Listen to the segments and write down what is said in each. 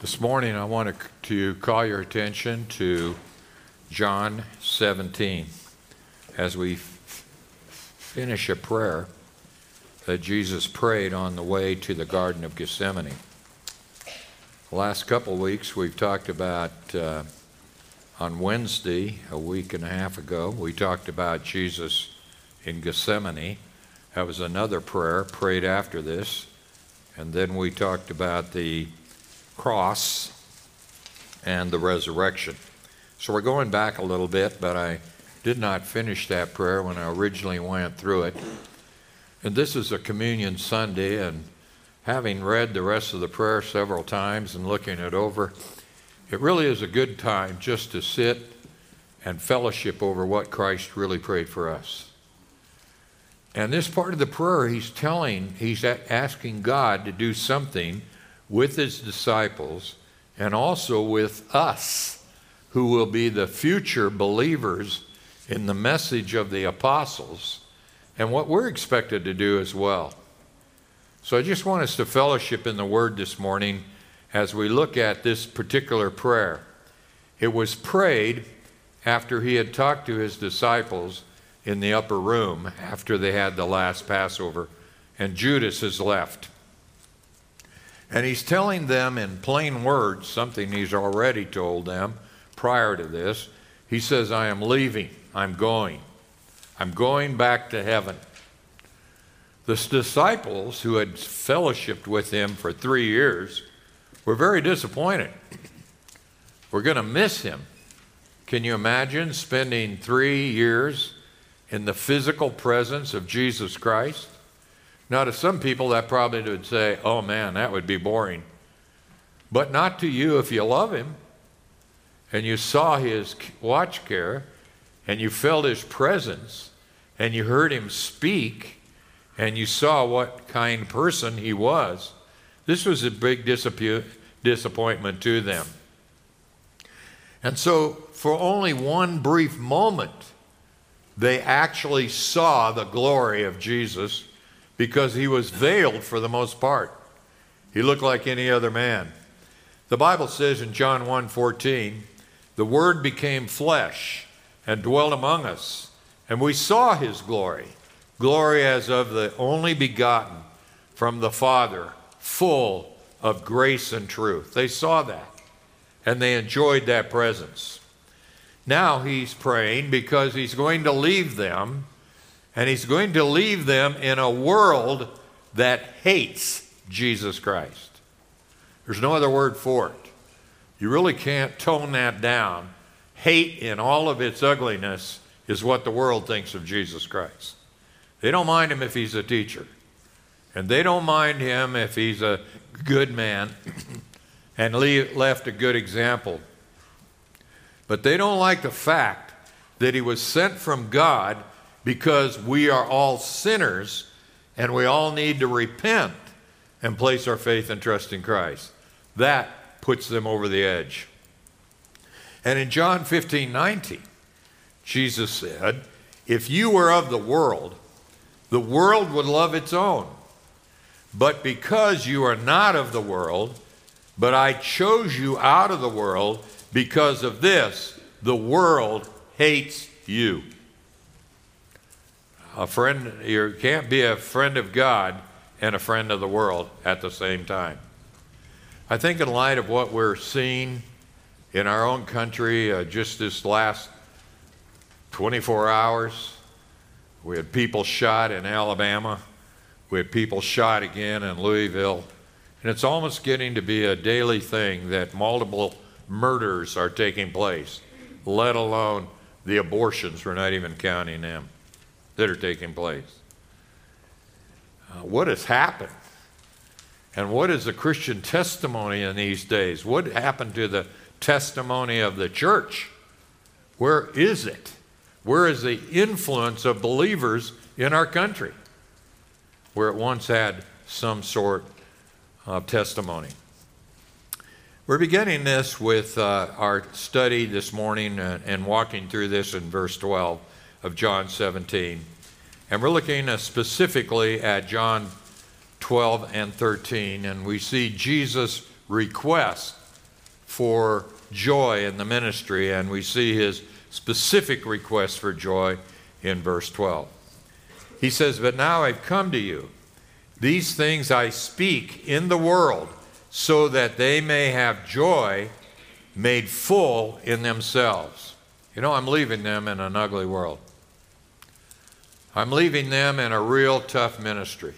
This morning, I want to, call your attention to John 17 as we finish a prayer that Jesus prayed on the way to the Garden of Gethsemane. The last couple of weeks, we've talked about, uh, on Wednesday, a week and a half ago, we talked about Jesus in Gethsemane. That was another prayer prayed after this. And then we talked about the cross and the resurrection. So we're going back a little bit, but I did not finish that prayer when I originally went through it. And this is a communion Sunday, and having read the rest of the prayer several times and looking it over, it really is a good time just to sit and fellowship over what Christ really prayed for us. And this part of the prayer, he's telling, he's asking God to do something with his disciples and also with us, who will be the future believers in the message of the apostles and what we're expected to do as well. So I just want us to fellowship in the Word this morning as we look at this particular prayer. It was prayed after he had talked to his disciples in the upper room after they had the last Passover, and Judas has left. And he's telling them in plain words something he's already told them prior to this. He says, I am leaving, I'm going, I'm going back to heaven. The disciples who had fellowshipped with him for three years were very disappointed. We're going to miss him. Can you imagine spending three years in the physical presence of Jesus Christ? Now, to some people, that probably would say, oh man, that would be boring. But not to you if you love him and you saw his watch care and you felt his presence and you heard him speak and you saw what kind person he was. This was a big disappointment to them. And so, for only one brief moment, they actually saw the glory of Jesus because he was veiled for the most part. He looked like any other man. The Bible says in John 1:14, "The word became flesh and dwelt among us, and we saw his glory, glory as of the only begotten from the Father, full of grace and truth." They saw that, and they enjoyed that presence. Now he's praying because he's going to leave them and he's going to leave them in a world that hates Jesus Christ. There's no other word for it. You really can't tone that down. Hate in all of its ugliness is what the world thinks of Jesus Christ. They don't mind him if he's a teacher, and they don't mind him if he's a good man and left a good example. But they don't like the fact that he was sent from God because we are all sinners and we all need to repent and place our faith and trust in Christ. That puts them over the edge. And in John 15 19, Jesus said, If you were of the world, the world would love its own. But because you are not of the world, but I chose you out of the world, because of this, the world hates you a friend, you can't be a friend of God and a friend of the world at the same time. I think, in light of what we're seeing in our own country uh, just this last 24 hours, we had people shot in Alabama, we had people shot again in Louisville, and it's almost getting to be a daily thing that multiple murders are taking place, let alone the abortions. We're not even counting them that are taking place. Uh, what has happened? And what is the Christian testimony in these days? What happened to the testimony of the church? Where is it? Where is the influence of believers in our country? Where it once had some sort of testimony. We're beginning this with uh, our study this morning and, and walking through this in verse 12 of John 17. And we're looking specifically at John 12 and 13, and we see Jesus' request for joy in the ministry, and we see his specific request for joy in verse 12. He says, But now I've come to you. These things I speak in the world, so that they may have joy made full in themselves. You know, I'm leaving them in an ugly world. I'm leaving them in a real tough ministry.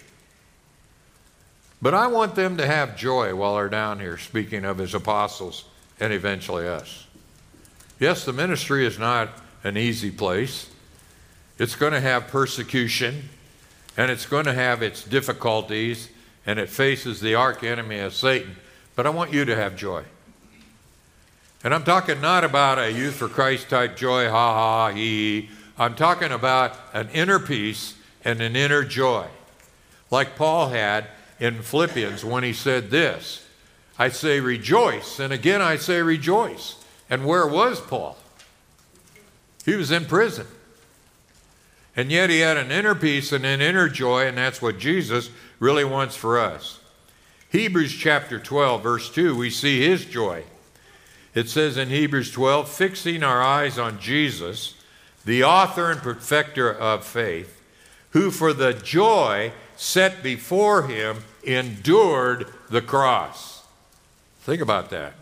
But I want them to have joy while they're down here, speaking of his apostles and eventually us. Yes, the ministry is not an easy place. It's going to have persecution, and it's going to have its difficulties, and it faces the arch enemy of Satan. But I want you to have joy. And I'm talking not about a youth for Christ type joy, ha ha, he. I'm talking about an inner peace and an inner joy, like Paul had in Philippians when he said this I say rejoice, and again I say rejoice. And where was Paul? He was in prison. And yet he had an inner peace and an inner joy, and that's what Jesus really wants for us. Hebrews chapter 12, verse 2, we see his joy. It says in Hebrews 12, fixing our eyes on Jesus, the author and perfecter of faith, who for the joy set before him endured the cross. Think about that.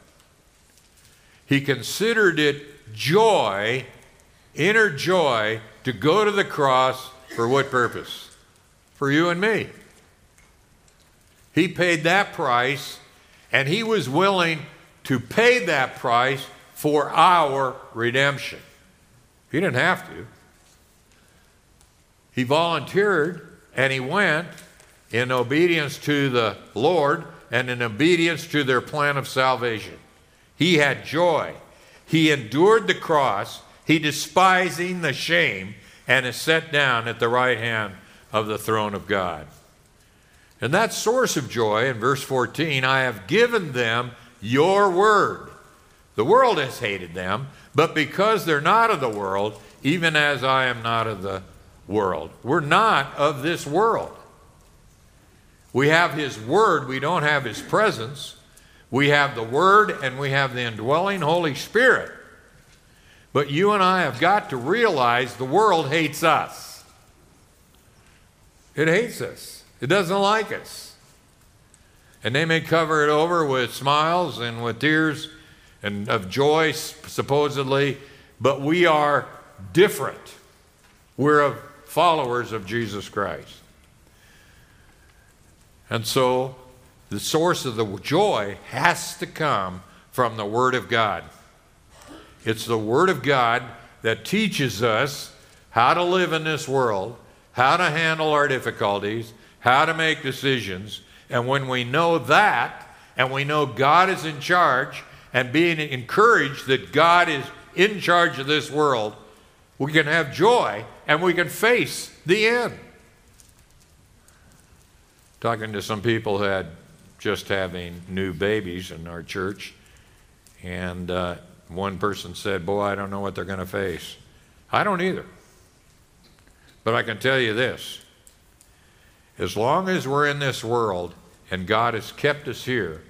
He considered it joy, inner joy, to go to the cross for what purpose? For you and me. He paid that price, and he was willing to pay that price for our redemption. He didn't have to. He volunteered and he went in obedience to the Lord and in obedience to their plan of salvation. He had joy. He endured the cross, he despising the shame, and is set down at the right hand of the throne of God. And that source of joy in verse 14, I have given them your word. The world has hated them, but because they're not of the world, even as I am not of the world. We're not of this world. We have His Word, we don't have His presence. We have the Word and we have the indwelling Holy Spirit. But you and I have got to realize the world hates us. It hates us, it doesn't like us. And they may cover it over with smiles and with tears and of joy, supposedly, but we are different. We're followers of Jesus Christ. And so the source of the joy has to come from the Word of God. It's the Word of God that teaches us how to live in this world, how to handle our difficulties, how to make decisions. And when we know that, and we know God is in charge, and being encouraged that God is in charge of this world, we can have joy and we can face the end talking to some people who had just having new babies in our church, and uh, one person said, Boy, I don't know what they're going to face. I don't either. But I can tell you this as long as we're in this world and God has kept us here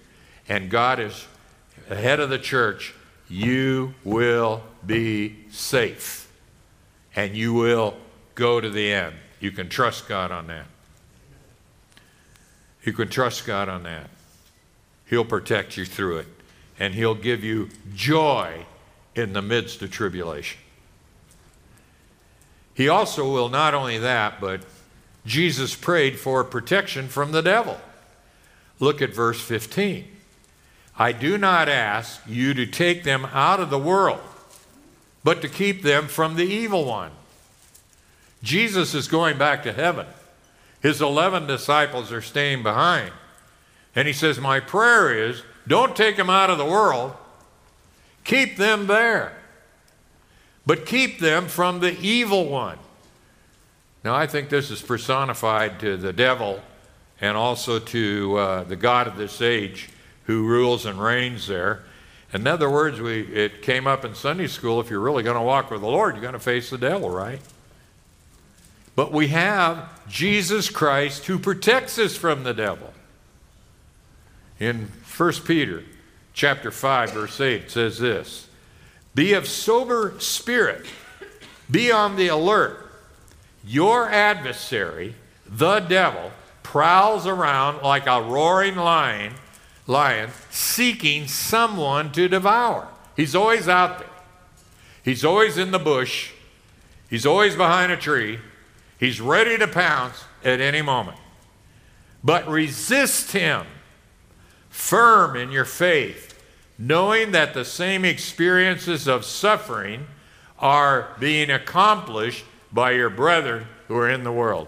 and God is ahead of the church, you will be safe and you will go to the end. You can trust God on that. You can trust God on that. He'll protect you through it, and He'll give you joy in the midst of tribulation. He also will not only that, but Jesus prayed for protection from the devil. Look at verse 15. I do not ask you to take them out of the world, but to keep them from the evil one. Jesus is going back to heaven. His 11 disciples are staying behind. And he says, My prayer is don't take them out of the world, keep them there, but keep them from the evil one. Now, I think this is personified to the devil and also to uh, the God of this age who rules and reigns there. In other words, we, it came up in Sunday school if you're really going to walk with the Lord, you're going to face the devil, right? But we have Jesus Christ who protects us from the devil. In 1 Peter chapter 5, verse 8 says this Be of sober spirit, be on the alert. Your adversary, the devil, prowls around like a roaring lion, lion seeking someone to devour. He's always out there. He's always in the bush. He's always behind a tree. He's ready to pounce at any moment. But resist him, firm in your faith, knowing that the same experiences of suffering are being accomplished by your brethren who are in the world.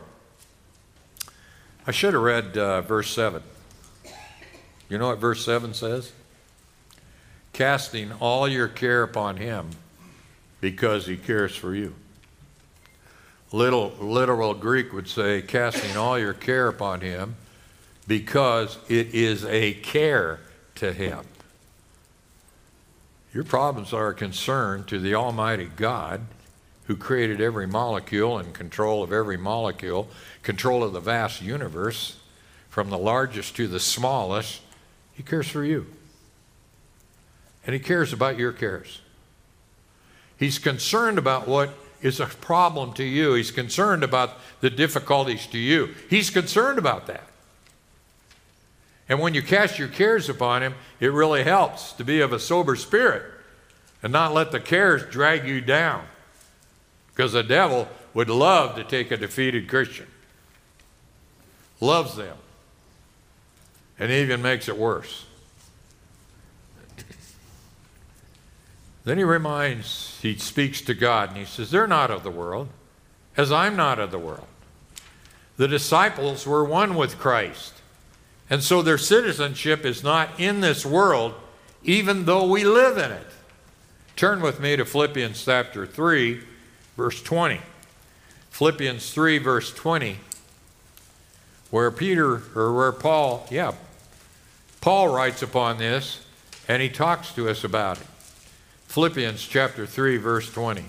I should have read uh, verse 7. You know what verse 7 says? Casting all your care upon him because he cares for you. Little literal Greek would say, casting all your care upon him because it is a care to him. Your problems are a concern to the Almighty God who created every molecule and control of every molecule, control of the vast universe, from the largest to the smallest. He cares for you. And he cares about your cares. He's concerned about what is a problem to you. He's concerned about the difficulties to you. He's concerned about that. And when you cast your cares upon him, it really helps to be of a sober spirit and not let the cares drag you down. Because the devil would love to take a defeated Christian, loves them, and even makes it worse. Then he reminds, he speaks to God and he says, They're not of the world, as I'm not of the world. The disciples were one with Christ. And so their citizenship is not in this world, even though we live in it. Turn with me to Philippians chapter 3, verse 20. Philippians 3, verse 20, where Peter, or where Paul, yeah, Paul writes upon this, and he talks to us about it. Philippians chapter 3, verse 20.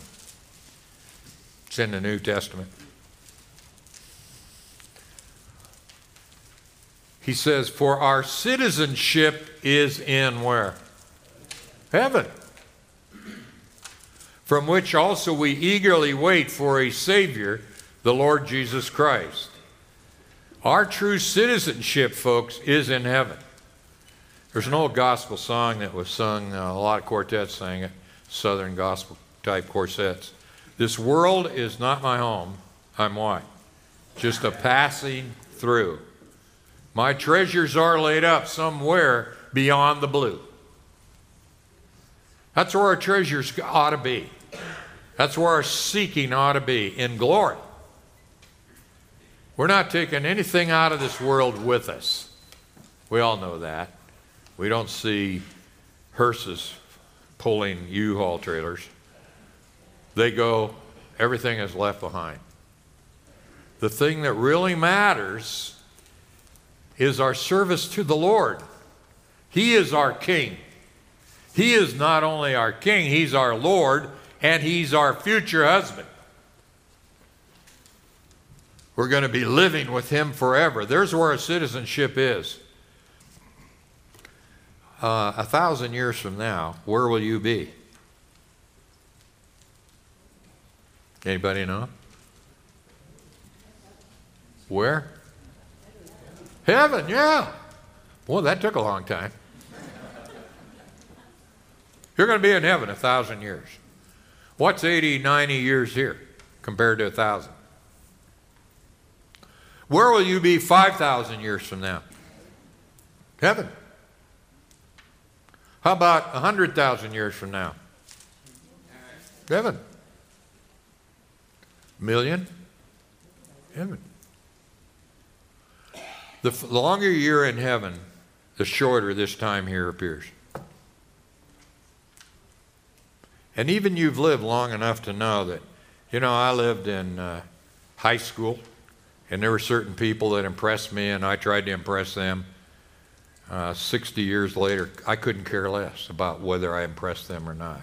It's in the New Testament. He says, For our citizenship is in where? Heaven from which also we eagerly wait for a Savior, the Lord Jesus Christ. Our true citizenship, folks, is in heaven. There's an old gospel song that was sung, uh, a lot of quartets sang it, Southern gospel type quartets. This world is not my home. I'm what? Just a passing through. My treasures are laid up somewhere beyond the blue. That's where our treasures ought to be. That's where our seeking ought to be in glory. We're not taking anything out of this world with us. We all know that. We don't see hearses pulling U Haul trailers. They go, everything is left behind. The thing that really matters is our service to the Lord. He is our King. He is not only our King, He's our Lord, and He's our future husband. We're going to be living with Him forever. There's where our citizenship is. Uh, a thousand years from now, where will you be? Anybody know? Where? Heaven, yeah. Boy, that took a long time. You're going to be in heaven a thousand years. What's 80, 90 years here compared to a thousand? Where will you be 5,000 years from now? Heaven. How about 100,000 years from now? Heaven. Million? Heaven. The longer you're in heaven, the shorter this time here appears. And even you've lived long enough to know that, you know, I lived in uh, high school, and there were certain people that impressed me, and I tried to impress them. Uh, 60 years later, I couldn't care less about whether I impressed them or not.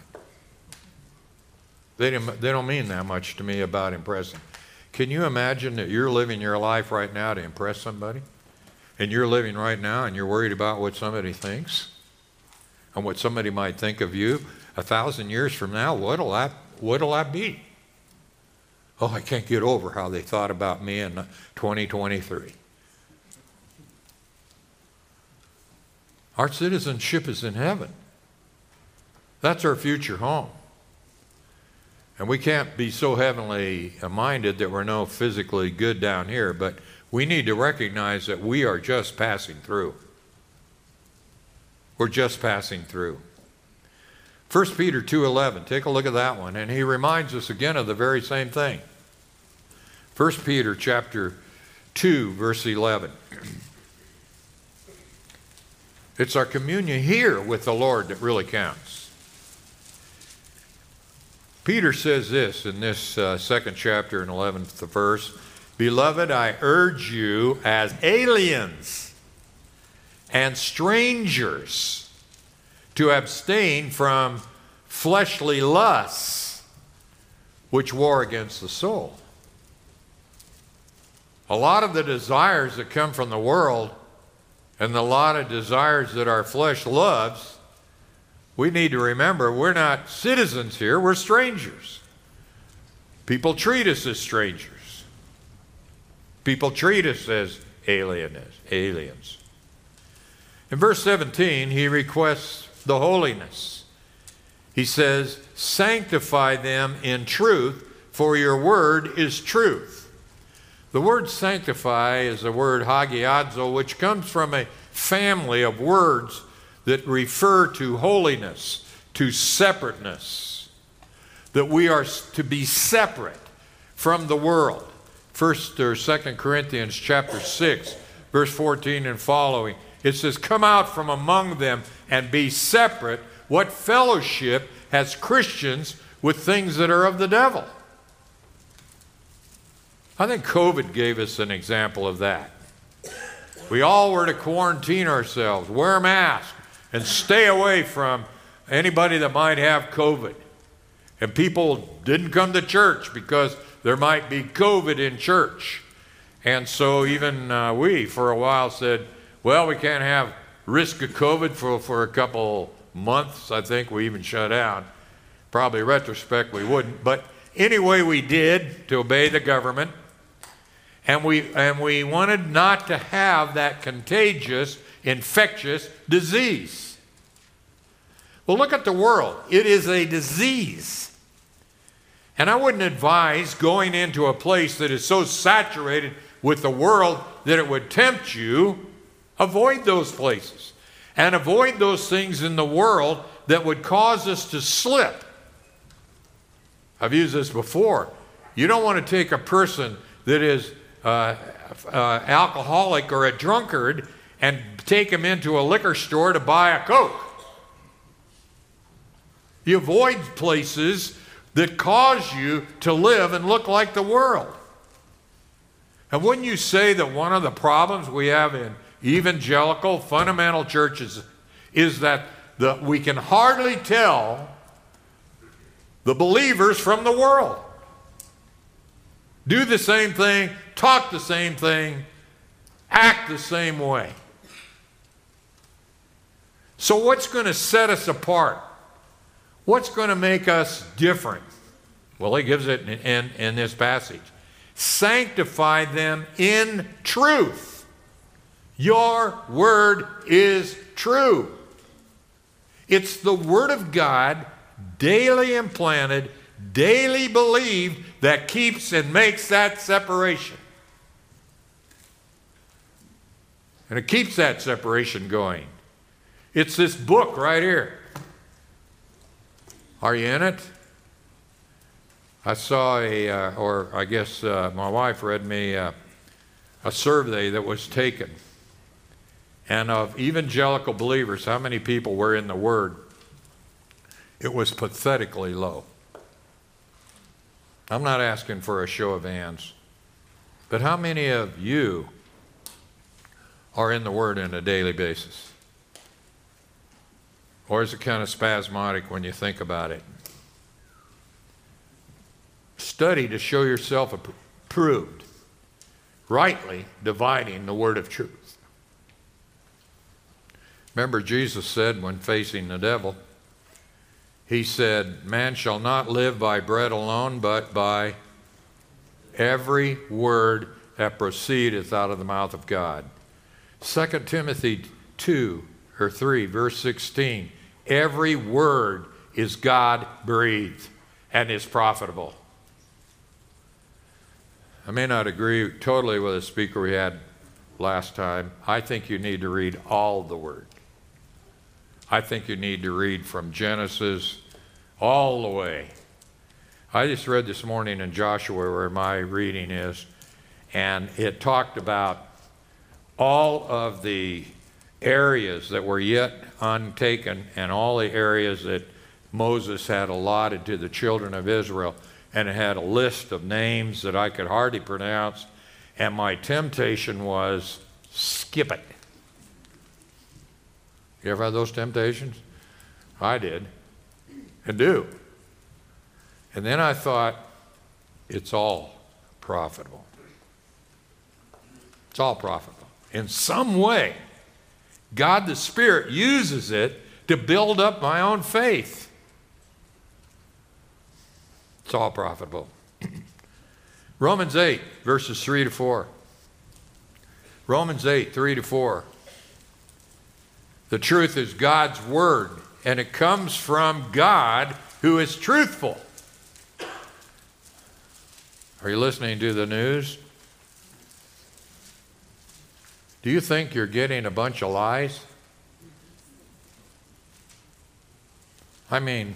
They, they don't mean that much to me about impressing. Can you imagine that you're living your life right now to impress somebody? And you're living right now and you're worried about what somebody thinks? and what somebody might think of you a thousand years from now, what'll that, what'll that be? Oh, I can't get over how they thought about me in 2023. Our citizenship is in heaven. That's our future home. And we can't be so heavenly minded that we're no physically good down here, but we need to recognize that we are just passing through. We're just passing through. 1 Peter 2:11, take a look at that one and he reminds us again of the very same thing. 1 Peter chapter 2 verse 11. It's our communion here with the Lord that really counts. Peter says this in this uh, second chapter and 11th verse Beloved, I urge you as aliens and strangers to abstain from fleshly lusts which war against the soul. A lot of the desires that come from the world and a lot of desires that our flesh loves, we need to remember we're not citizens here, we're strangers. People treat us as strangers. People treat us as aliens. In verse 17, he requests the holiness. He says, Sanctify them in truth, for your word is truth. The word sanctify is the word hagiadzo, which comes from a family of words that refer to holiness, to separateness, that we are to be separate from the world. First or Second Corinthians chapter 6, verse 14 and following. It says, Come out from among them and be separate. What fellowship has Christians with things that are of the devil? I think COVID gave us an example of that. We all were to quarantine ourselves, wear masks, and stay away from anybody that might have COVID. And people didn't come to church because there might be COVID in church. And so even uh, we, for a while, said, well, we can't have risk of COVID for, for a couple months. I think we even shut down. Probably retrospect, we wouldn't. But anyway, we did to obey the government. And we, and we wanted not to have that contagious, infectious disease. Well, look at the world. It is a disease. And I wouldn't advise going into a place that is so saturated with the world that it would tempt you. Avoid those places and avoid those things in the world that would cause us to slip. I've used this before. You don't want to take a person that is uh, uh, alcoholic or a drunkard and take him into a liquor store to buy a Coke. You avoid places that cause you to live and look like the world. And wouldn't you say that one of the problems we have in evangelical fundamental churches is that the, we can hardly tell the believers from the world? Do the same thing, talk the same thing, act the same way. So, what's going to set us apart? What's going to make us different? Well, he gives it in, in, in this passage. Sanctify them in truth. Your word is true. It's the word of God, daily implanted, daily believed, that keeps and makes that separation. And it keeps that separation going. It's this book right here. Are you in it? I saw a, uh, or I guess uh, my wife read me uh, a survey that was taken. And of evangelical believers, how many people were in the Word? It was pathetically low. I'm not asking for a show of hands, but how many of you are in the Word on a daily basis? Or is it kind of spasmodic when you think about it? Study to show yourself approved, rightly dividing the word of truth. Remember, Jesus said when facing the devil, He said, Man shall not live by bread alone, but by every word that proceedeth out of the mouth of God. 2 Timothy 2 or 3, verse 16. Every word is God breathed and is profitable. I may not agree totally with the speaker we had last time. I think you need to read all the Word. I think you need to read from Genesis all the way. I just read this morning in Joshua where my reading is, and it talked about all of the areas that were yet untaken and all the areas that Moses had allotted to the children of Israel. And it had a list of names that I could hardly pronounce. And my temptation was skip it. You ever had those temptations? I did. And do. And then I thought, it's all profitable. It's all profitable. In some way, God the Spirit uses it to build up my own faith. It's all profitable. Romans 8, verses 3 to 4. Romans 8, 3 to 4. The truth is God's Word, and it comes from God who is truthful. Are you listening to the news? Do you think you're getting a bunch of lies? I mean,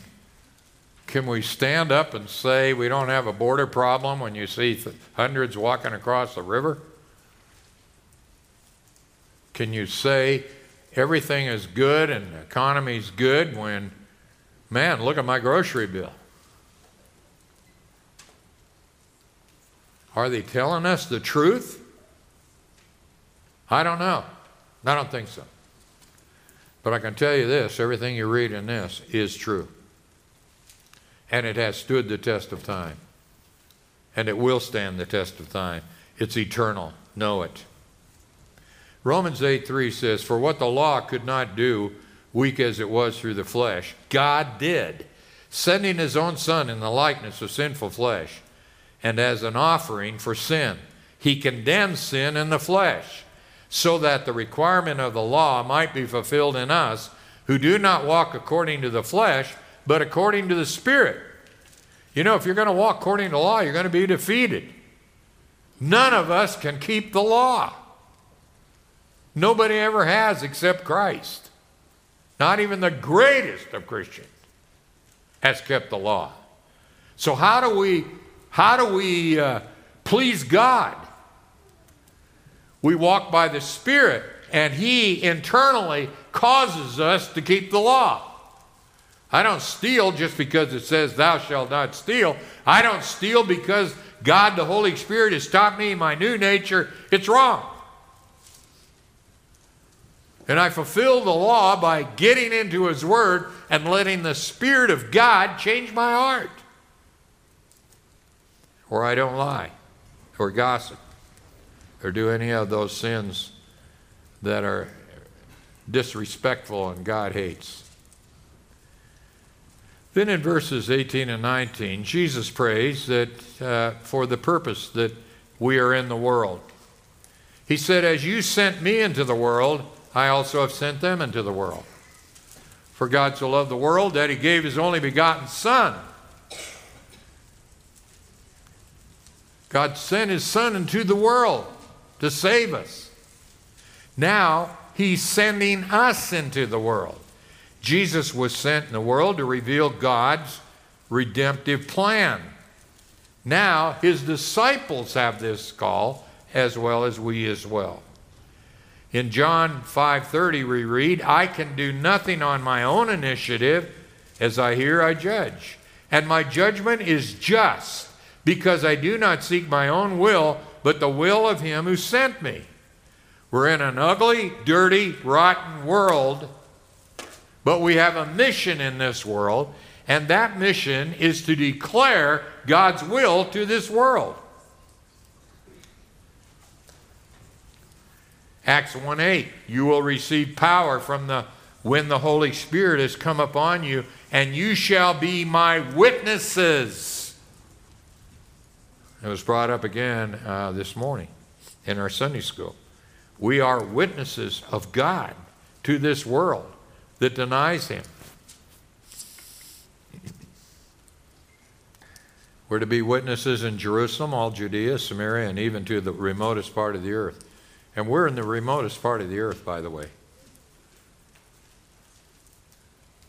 can we stand up and say we don't have a border problem when you see th- hundreds walking across the river? Can you say everything is good and the economy's good when, man, look at my grocery bill? Are they telling us the truth? I don't know. I don't think so. But I can tell you this everything you read in this is true. And it has stood the test of time. And it will stand the test of time. It's eternal. Know it. Romans 8 3 says, For what the law could not do, weak as it was through the flesh, God did, sending his own Son in the likeness of sinful flesh, and as an offering for sin. He condemned sin in the flesh so that the requirement of the law might be fulfilled in us who do not walk according to the flesh, but according to the Spirit. You know, if you're going to walk according to law, you're going to be defeated. None of us can keep the law. Nobody ever has except Christ. Not even the greatest of Christians has kept the law. So how do we how do we uh, please God? We walk by the Spirit, and He internally causes us to keep the law. I don't steal just because it says, Thou shalt not steal. I don't steal because God, the Holy Spirit, has taught me my new nature. It's wrong. And I fulfill the law by getting into His Word and letting the Spirit of God change my heart. Or I don't lie or gossip or do any of those sins that are disrespectful and God hates. Then in verses 18 and 19, Jesus prays that uh, for the purpose that we are in the world. He said, As you sent me into the world, I also have sent them into the world. For God so loved the world that he gave his only begotten Son. God sent his Son into the world to save us. Now he's sending us into the world. Jesus was sent in the world to reveal God's redemptive plan. Now his disciples have this call as well as we as well. In John 5:30 we read, "I can do nothing on my own initiative, as I hear I judge, and my judgment is just, because I do not seek my own will, but the will of Him who sent me. We're in an ugly, dirty, rotten world, but we have a mission in this world, and that mission is to declare God's will to this world. Acts 1 8, you will receive power from the when the Holy Spirit has come upon you, and you shall be my witnesses. It was brought up again uh, this morning in our Sunday school. We are witnesses of God to this world that denies Him. We're to be witnesses in Jerusalem, all Judea, Samaria, and even to the remotest part of the earth. And we're in the remotest part of the earth, by the way.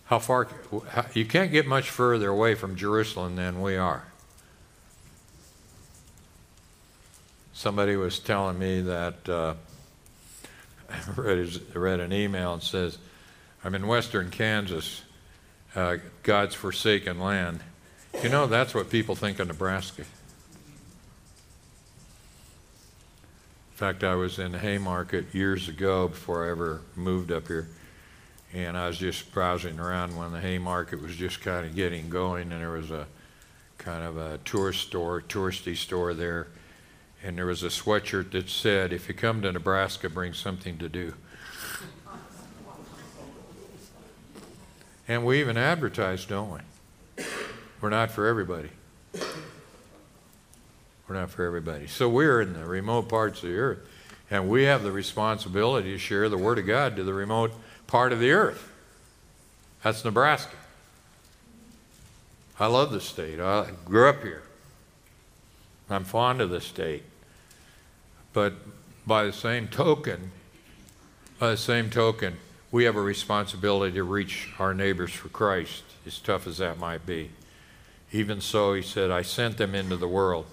How far? You can't get much further away from Jerusalem than we are. Somebody was telling me that uh, I read, read, an email and says, I'm in western Kansas, uh, God's forsaken land. You know, that's what people think of Nebraska. In fact, I was in Haymarket years ago before I ever moved up here, and I was just browsing around when the Haymarket was just kind of getting going, and there was a kind of a tourist store, touristy store there, and there was a sweatshirt that said, "If you come to Nebraska, bring something to do." And we even advertise, don't we? We're not for everybody. We're not for everybody. So we're in the remote parts of the earth, and we have the responsibility to share the Word of God to the remote part of the earth. That's Nebraska. I love the state. I grew up here. I'm fond of the state. But by the same token, by the same token, we have a responsibility to reach our neighbors for Christ, as tough as that might be. Even so, he said, I sent them into the world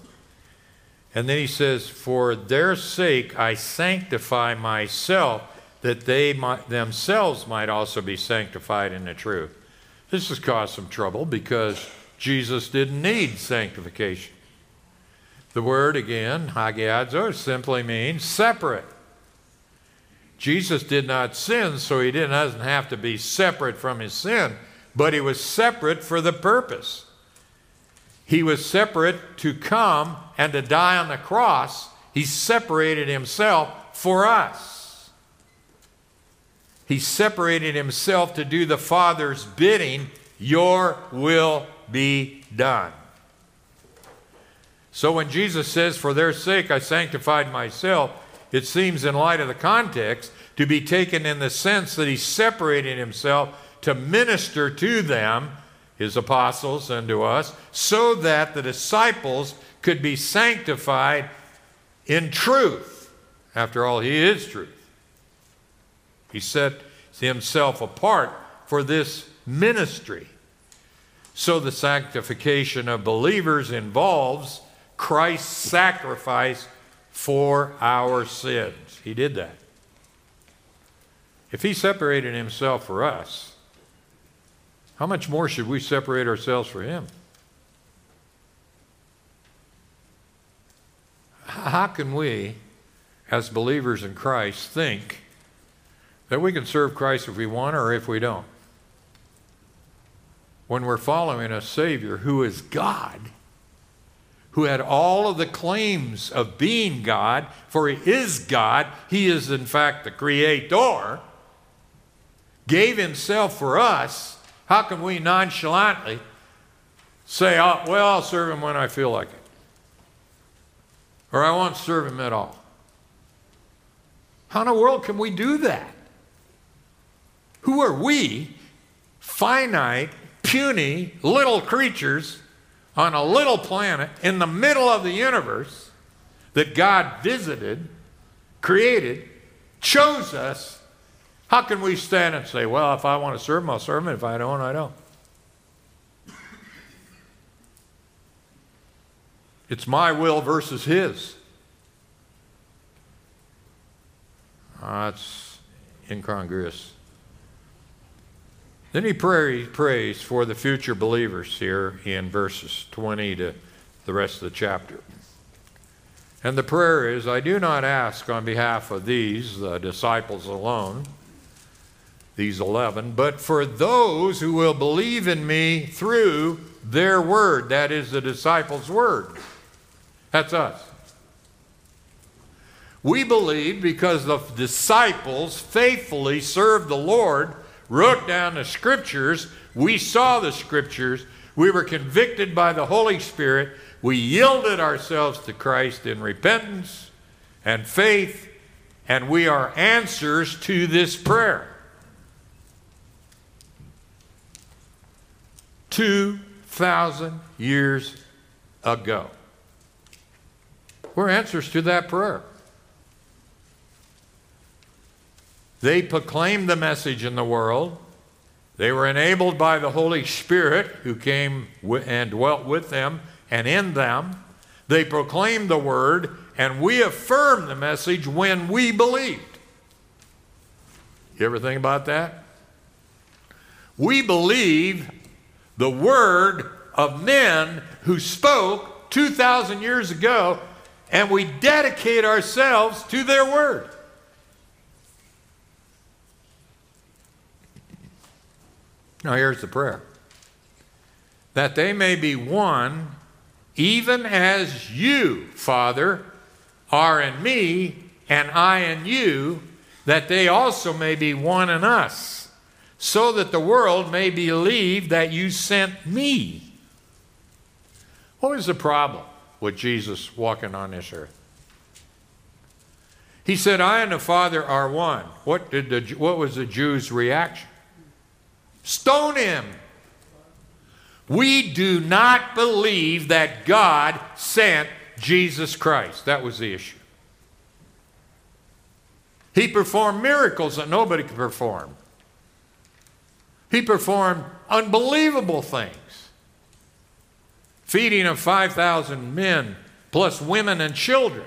and then he says, For their sake I sanctify myself, that they might, themselves might also be sanctified in the truth. This has caused some trouble because Jesus didn't need sanctification. The word again, hagiadzo, simply means separate. Jesus did not sin, so he doesn't have to be separate from his sin, but he was separate for the purpose. He was separate to come and to die on the cross. He separated himself for us. He separated himself to do the Father's bidding, Your will be done. So when Jesus says, For their sake I sanctified myself, it seems, in light of the context, to be taken in the sense that he separated himself to minister to them his apostles and to us, so that the disciples could be sanctified in truth. After all, he is truth. He set himself apart for this ministry. So the sanctification of believers involves Christ's sacrifice for our sins. He did that. If he separated himself for us, how much more should we separate ourselves for Him? How can we, as believers in Christ, think that we can serve Christ if we want or if we don't? When we're following a Savior who is God, who had all of the claims of being God, for He is God, He is in fact the Creator, gave Himself for us how can we nonchalantly say, oh, well, I'll serve him when I feel like it? Or I won't serve him at all? How in the world can we do that? Who are we, finite, puny, little creatures on a little planet in the middle of the universe that God visited, created, chose us how can we stand and say, well, if I want to serve him, I'll serve him. If I don't, I don't? It's my will versus his. That's incongruous. Then he pray, prays for the future believers here in verses 20 to the rest of the chapter. And the prayer is I do not ask on behalf of these, the disciples alone these 11, but for those who will believe in me through their word. That is the disciples' word. That's us. We believe because the disciples faithfully served the Lord, wrote down the scriptures, we saw the scriptures, we were convicted by the Holy Spirit, we yielded ourselves to Christ in repentance and faith, and we are answers to this prayer. 2,000 years ago. We're answers to that prayer. They proclaimed the message in the world. They were enabled by the Holy Spirit who came and dwelt with them and in them. They proclaimed the word, and we affirmed the message when we believed. You ever think about that? We believe the word of men who spoke 2,000 years ago, and we dedicate ourselves to their word. Now, here's the prayer that they may be one, even as you, Father, are in me, and I in you, that they also may be one in us, so that the world may believe that you sent me. What was the problem with Jesus walking on this earth? He said, I and the Father are one. What, did the, what was the Jews' reaction? Stone him. We do not believe that God sent Jesus Christ. That was the issue. He performed miracles that nobody could perform. He performed unbelievable things. Feeding of 5,000 men, plus women and children.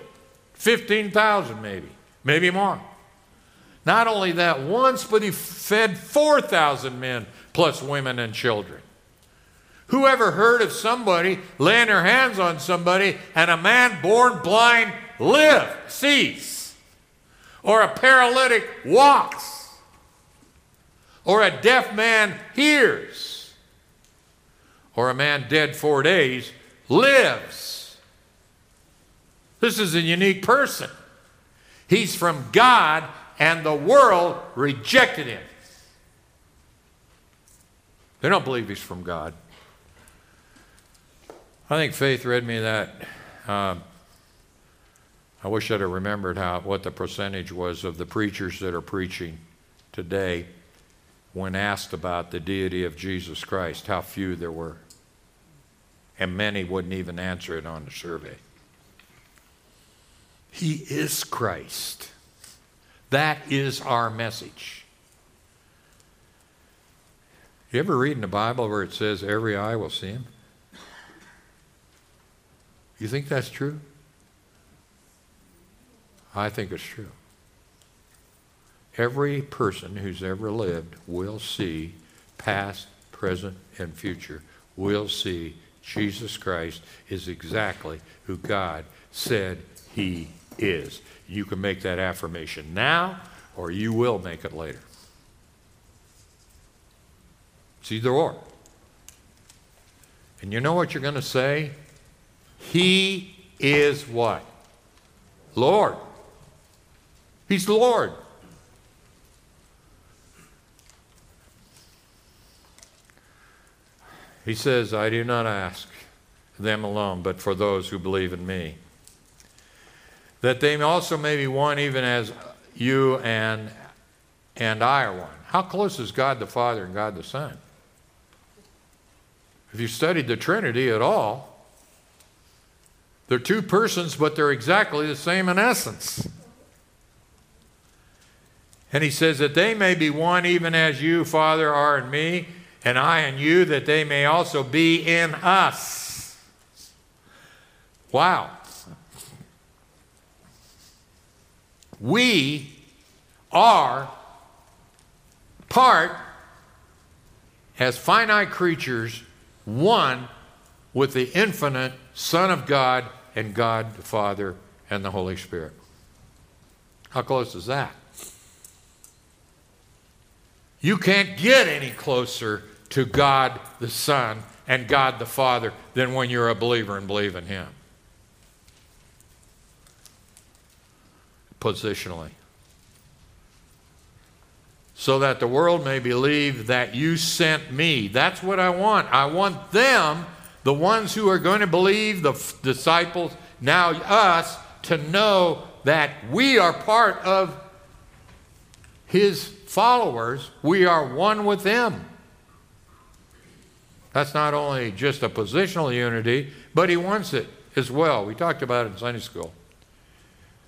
15,000 maybe, maybe more. Not only that once, but he fed 4,000 men plus women and children. Who ever heard of somebody laying their hands on somebody and a man born blind live, sees? Or a paralytic walks? Or a deaf man hears? Or a man dead four days lives? This is a unique person. He's from God and the world rejected him. They don't believe he's from God. I think Faith read me that. Uh, I wish I'd have remembered how what the percentage was of the preachers that are preaching today when asked about the deity of Jesus Christ, how few there were. And many wouldn't even answer it on the survey. He is Christ. That is our message. You ever read in the Bible where it says every eye will see him? You think that's true? I think it's true. Every person who's ever lived will see, past, present, and future, will see Jesus Christ is exactly who God said he is. You can make that affirmation now, or you will make it later. It's either or. And you know what you're going to say? He is what? Lord. He's Lord. He says, I do not ask them alone, but for those who believe in me that they also may be one even as you and, and I are one. How close is God the Father and God the Son? If you studied the Trinity at all, they're two persons, but they're exactly the same in essence. And he says that they may be one even as you, Father, are in me, and I in you, that they may also be in us. Wow. We are part, as finite creatures, one with the infinite Son of God and God the Father and the Holy Spirit. How close is that? You can't get any closer to God the Son and God the Father than when you're a believer and believe in Him. positionally. So that the world may believe that you sent me. That's what I want. I want them, the ones who are going to believe, the f- disciples, now us, to know that we are part of his followers. We are one with him. That's not only just a positional unity, but he wants it as well. We talked about it in Sunday school.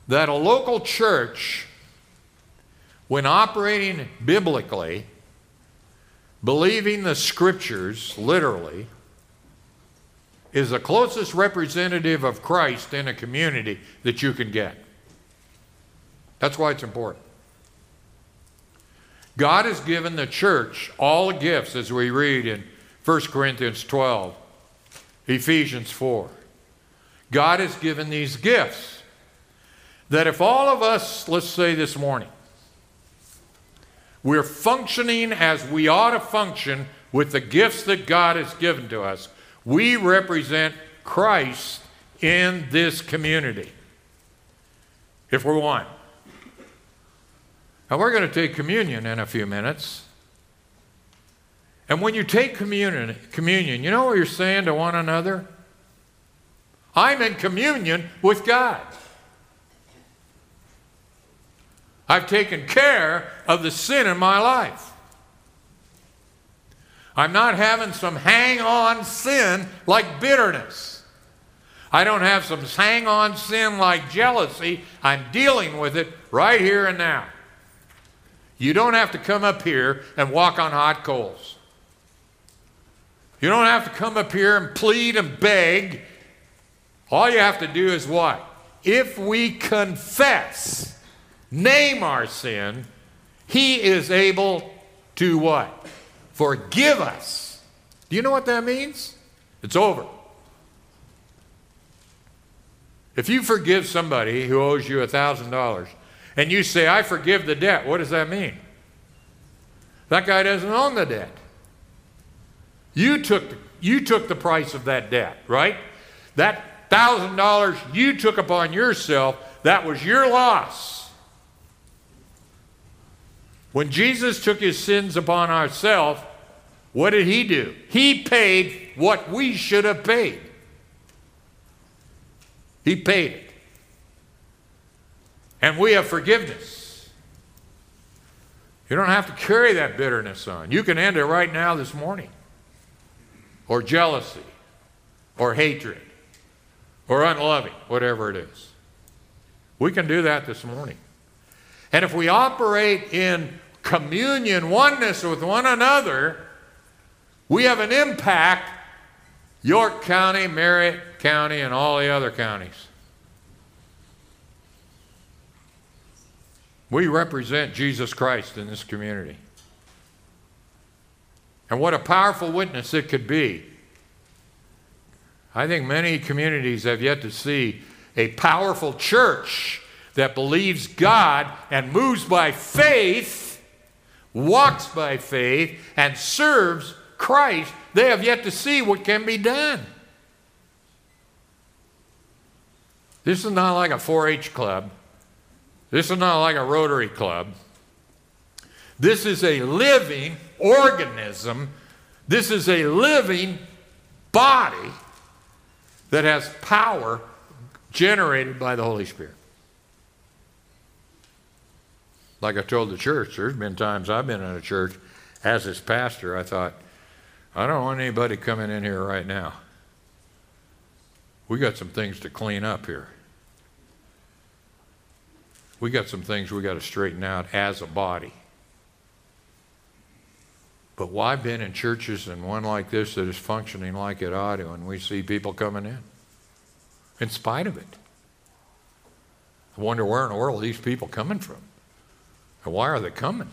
That a local church, when operating biblically, believing the scriptures literally, is the closest representative of Christ in a community that you can get. That's why it's important. God has given the church all the gifts, as we read in 1 Corinthians 12, Ephesians 4. God has given these gifts that if all of us, let's say this morning, we're functioning as we ought to function with the gifts that God has given to us, we represent Christ in this community. If we're one. Now, we're going to take communion in a few minutes. And when you take communion, communion, you know what you're saying to one another? I'm in communion with God. I've taken care of the sin in my life. I'm not having some hang on sin like bitterness. I don't have some hang on sin like jealousy. I'm dealing with it right here and now. You don't have to come up here and walk on hot coals. You don't have to come up here and plead and beg. All you have to do is what? If we confess, name our sin, He is able to what? Forgive us. Do you know what that means? It's over. If you forgive somebody who owes you $1,000 and you say, I forgive the debt, what does that mean? That guy doesn't own the debt. You took, you took the price of that debt, right? That thousand dollars you took upon yourself, that was your loss. When Jesus took his sins upon ourselves, what did he do? He paid what we should have paid. He paid it. And we have forgiveness. You don't have to carry that bitterness on. You can end it right now this morning or jealousy or hatred or unloving, whatever it is. We can do that this morning. And if we operate in communion, oneness with one another, we have an impact York County, Merrick County, and all the other counties. We represent Jesus Christ in this community. And what a powerful witness it could be. I think many communities have yet to see a powerful church that believes God and moves by faith, walks by faith, and serves Christ. They have yet to see what can be done. This is not like a 4 H club. This is not like a Rotary club. This is a living organism. This is a living body that has power generated by the Holy Spirit. Like I told the church, there's been times I've been in a church as its pastor, I thought, I don't want anybody coming in here right now. We got some things to clean up here. We got some things we got to straighten out as a body. But why been in churches and one like this that is functioning like it ought to, and we see people coming in in spite of it? I wonder where in the world are these people coming from? And why are they coming?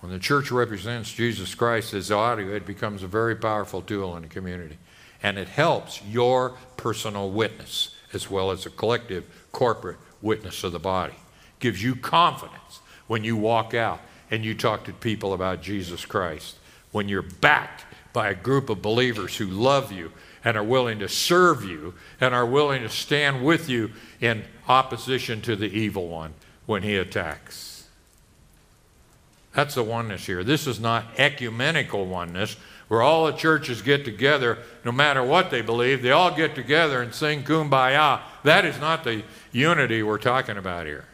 When the church represents Jesus Christ as audio, it becomes a very powerful tool in the community. And it helps your personal witness as well as a collective corporate witness of the body. Gives you confidence when you walk out and you talk to people about Jesus Christ, when you're backed by a group of believers who love you and are willing to serve you and are willing to stand with you in opposition to the evil one when he attacks. That's the oneness here. This is not ecumenical oneness where all the churches get together, no matter what they believe, they all get together and sing kumbaya. That is not the unity we're talking about here.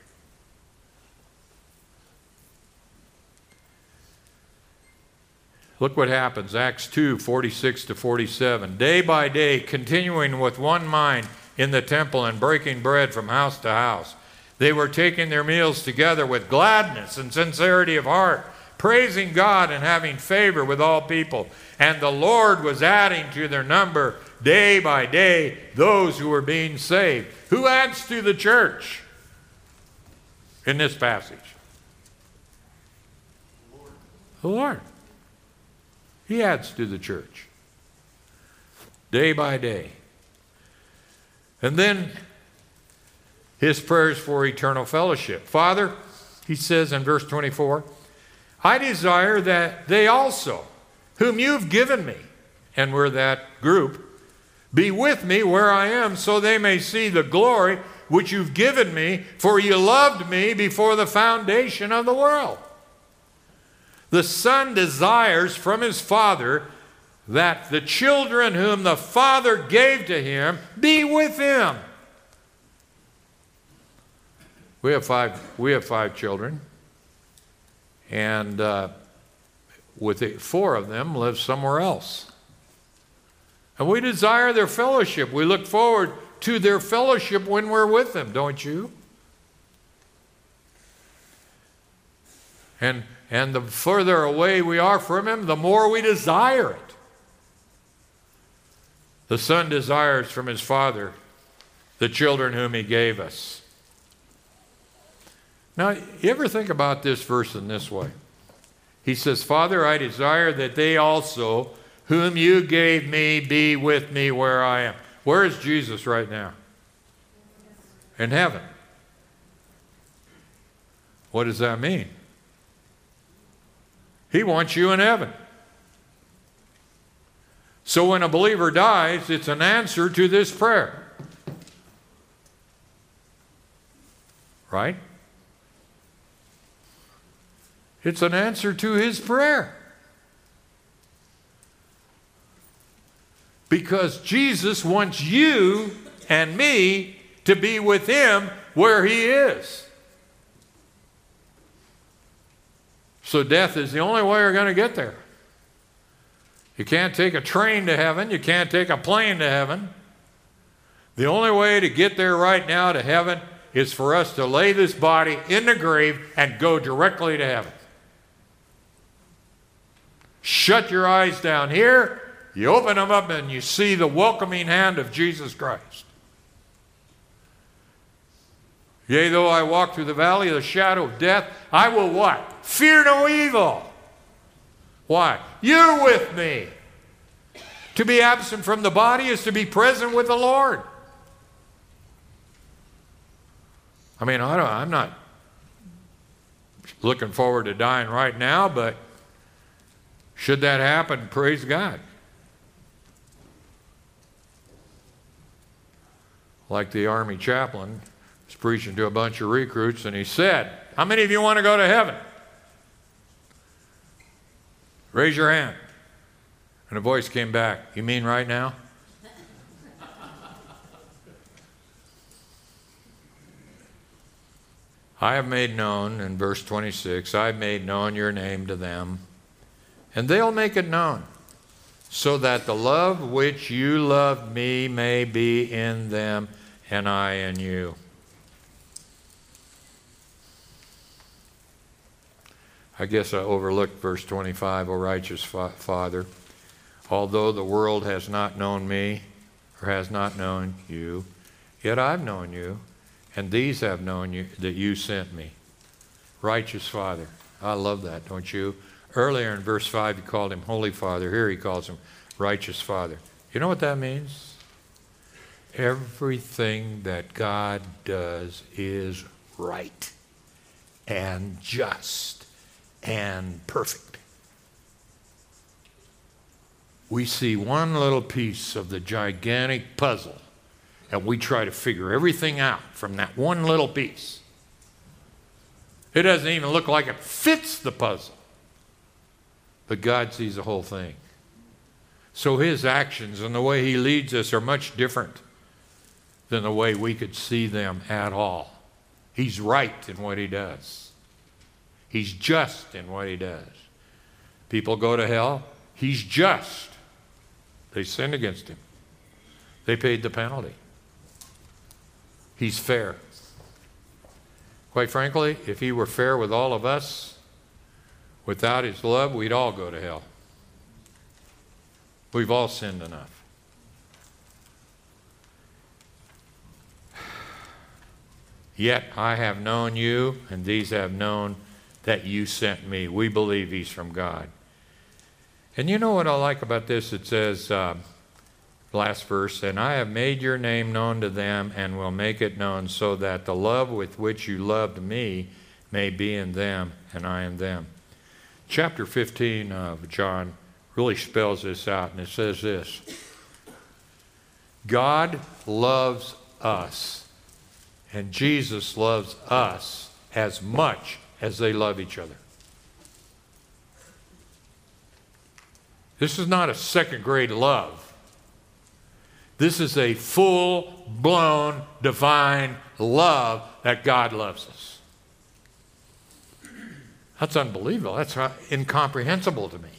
Look what happens. Acts 2 46 to 47. Day by day, continuing with one mind in the temple and breaking bread from house to house. They were taking their meals together with gladness and sincerity of heart, praising God and having favor with all people. And the Lord was adding to their number day by day those who were being saved. Who adds to the church in this passage? The Lord. He adds to the church day by day. And then his prayers for eternal fellowship. Father, he says in verse 24, I desire that they also, whom you've given me, and we're that group, be with me where I am, so they may see the glory which you've given me, for you loved me before the foundation of the world. The Son desires from his Father that the children whom the Father gave to him be with him. We have five, we have five children, and uh, with the, four of them live somewhere else. And we desire their fellowship. We look forward to their fellowship when we're with them, don't you? And and the further away we are from Him, the more we desire it. The Son desires from His Father the children whom He gave us. Now, you ever think about this verse in this way? He says, Father, I desire that they also, whom you gave me, be with me where I am. Where is Jesus right now? In heaven. What does that mean? He wants you in heaven. So when a believer dies, it's an answer to this prayer. Right? It's an answer to his prayer. Because Jesus wants you and me to be with him where he is. So death is the only way you're going to get there. You can't take a train to heaven, you can't take a plane to heaven. The only way to get there right now to heaven is for us to lay this body in the grave and go directly to heaven. Shut your eyes down here, you open them up, and you see the welcoming hand of Jesus Christ. Yea, though I walk through the valley of the shadow of death, I will what? Fear no evil. Why? You're with me. To be absent from the body is to be present with the Lord. I mean, I don't, I'm not looking forward to dying right now, but should that happen, praise God. Like the Army chaplain preaching to a bunch of recruits, and he said, How many of you want to go to heaven? Raise your hand. And a voice came back, You mean right now? I have made known, in verse 26, I have made known your name to them, and they'll make it known, so that the love which you loved me may be in them, and I in you. I guess I overlooked verse 25, O righteous fa- Father, although the world has not known me or has not known you, yet I've known you, and these have known you that you sent me. Righteous Father. I love that, don't you? Earlier in verse 5, he called him Holy Father. Here he calls him Righteous Father. You know what that means? Everything that God does is right and just and perfect. we see one little piece of the gigantic puzzle and we try to figure everything out from that one little piece. It doesn't even look like it fits the puzzle. But God sees the whole thing. So his actions and the way he leads us are much different than the way we could see them at all. He's right in what he does, he's just in what he does. People go to hell, he's just. They sinned against him, they paid the penalty. He's fair. Quite frankly, if he were fair with all of us, without his love, we'd all go to hell. We've all sinned enough. Yet I have known you, and these have known that you sent me. We believe he's from God. And you know what I like about this? It says, uh, last verse, and I have made your name known to them and will make it known so that the love with which you loved me may be in them and I in them. Chapter 15 of John really spells this out, and it says this God loves us and Jesus loves us as much as they love each other. This is not a second grade love. This is a full blown divine love that God loves us. That's unbelievable. That's incomprehensible to me.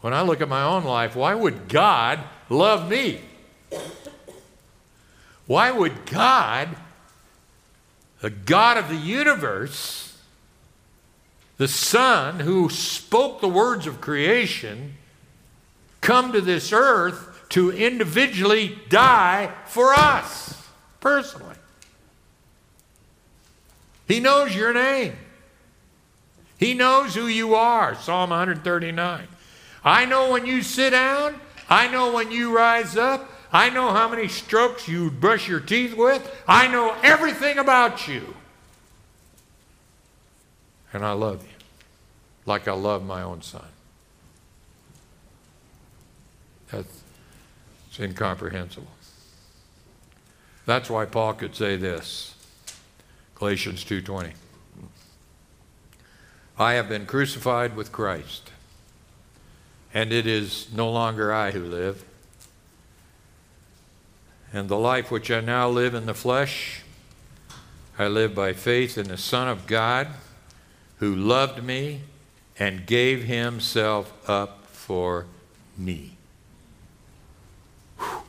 When I look at my own life, why would God love me? Why would God, the God of the universe, the Son who spoke the words of creation, come to this earth to individually die for us personally? He knows your name. He knows who you are. Psalm 139. I know when you sit down. I know when you rise up. I know how many strokes you brush your teeth with. I know everything about you. And I love you like I love my own son. That's it's incomprehensible. That's why Paul could say this. Galatians 2:20. I have been crucified with Christ, and it is no longer I who live, and the life which I now live in the flesh, I live by faith in the Son of God who loved me and gave himself up for me. Whew.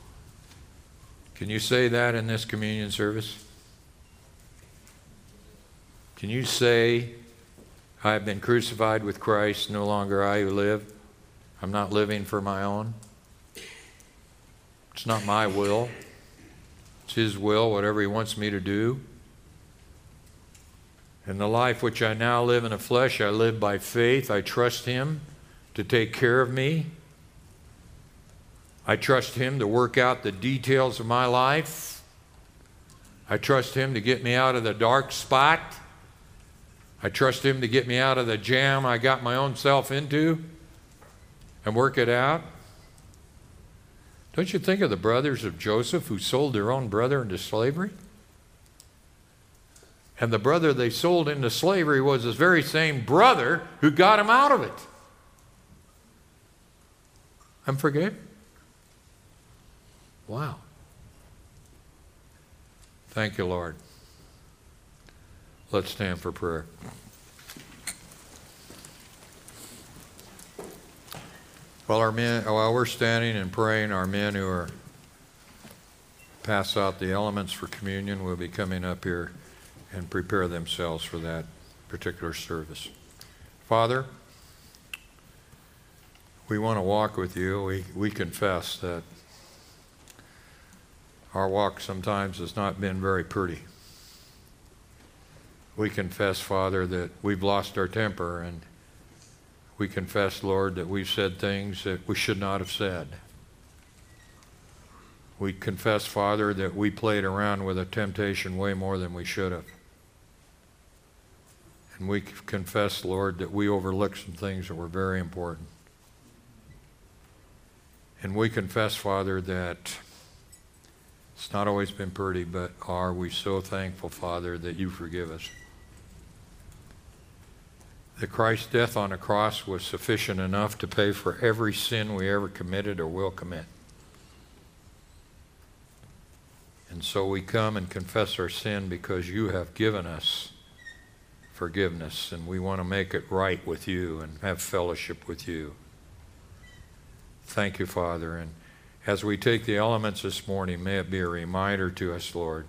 Can you say that in this communion service? Can you say, I have been crucified with Christ, no longer I who live? I'm not living for my own. It's not my will. It's His will, whatever He wants me to do. In the life which I now live in the flesh, I live by faith. I trust Him to take care of me. I trust Him to work out the details of my life. I trust Him to get me out of the dark spot. I trust Him to get me out of the jam I got my own self into and work it out. Don't you think of the brothers of Joseph who sold their own brother into slavery? And the brother they sold into slavery was the very same brother who got him out of it. I'm forget. Wow. Thank you, Lord. Let's stand for prayer. While our men, while we're standing and praying, our men who are pass out the elements for communion will be coming up here and prepare themselves for that particular service. Father, we want to walk with you. We, we confess that our walk sometimes has not been very pretty. We confess, Father, that we've lost our temper and we confess, Lord, that we've said things that we should not have said. We confess, Father, that we played around with a temptation way more than we should have. And we confess, Lord, that we overlooked some things that were very important. And we confess, Father, that it's not always been pretty, but are we so thankful, Father, that you forgive us? That Christ's death on the cross was sufficient enough to pay for every sin we ever committed or will commit. And so we come and confess our sin because you have given us forgiveness, and we want to make it right with you and have fellowship with you. Thank you, Father. And as we take the elements this morning, may it be a reminder to us, Lord,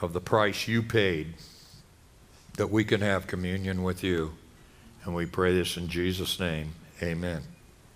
of the price you paid that we can have communion with you. And we pray this in Jesus' name. Amen.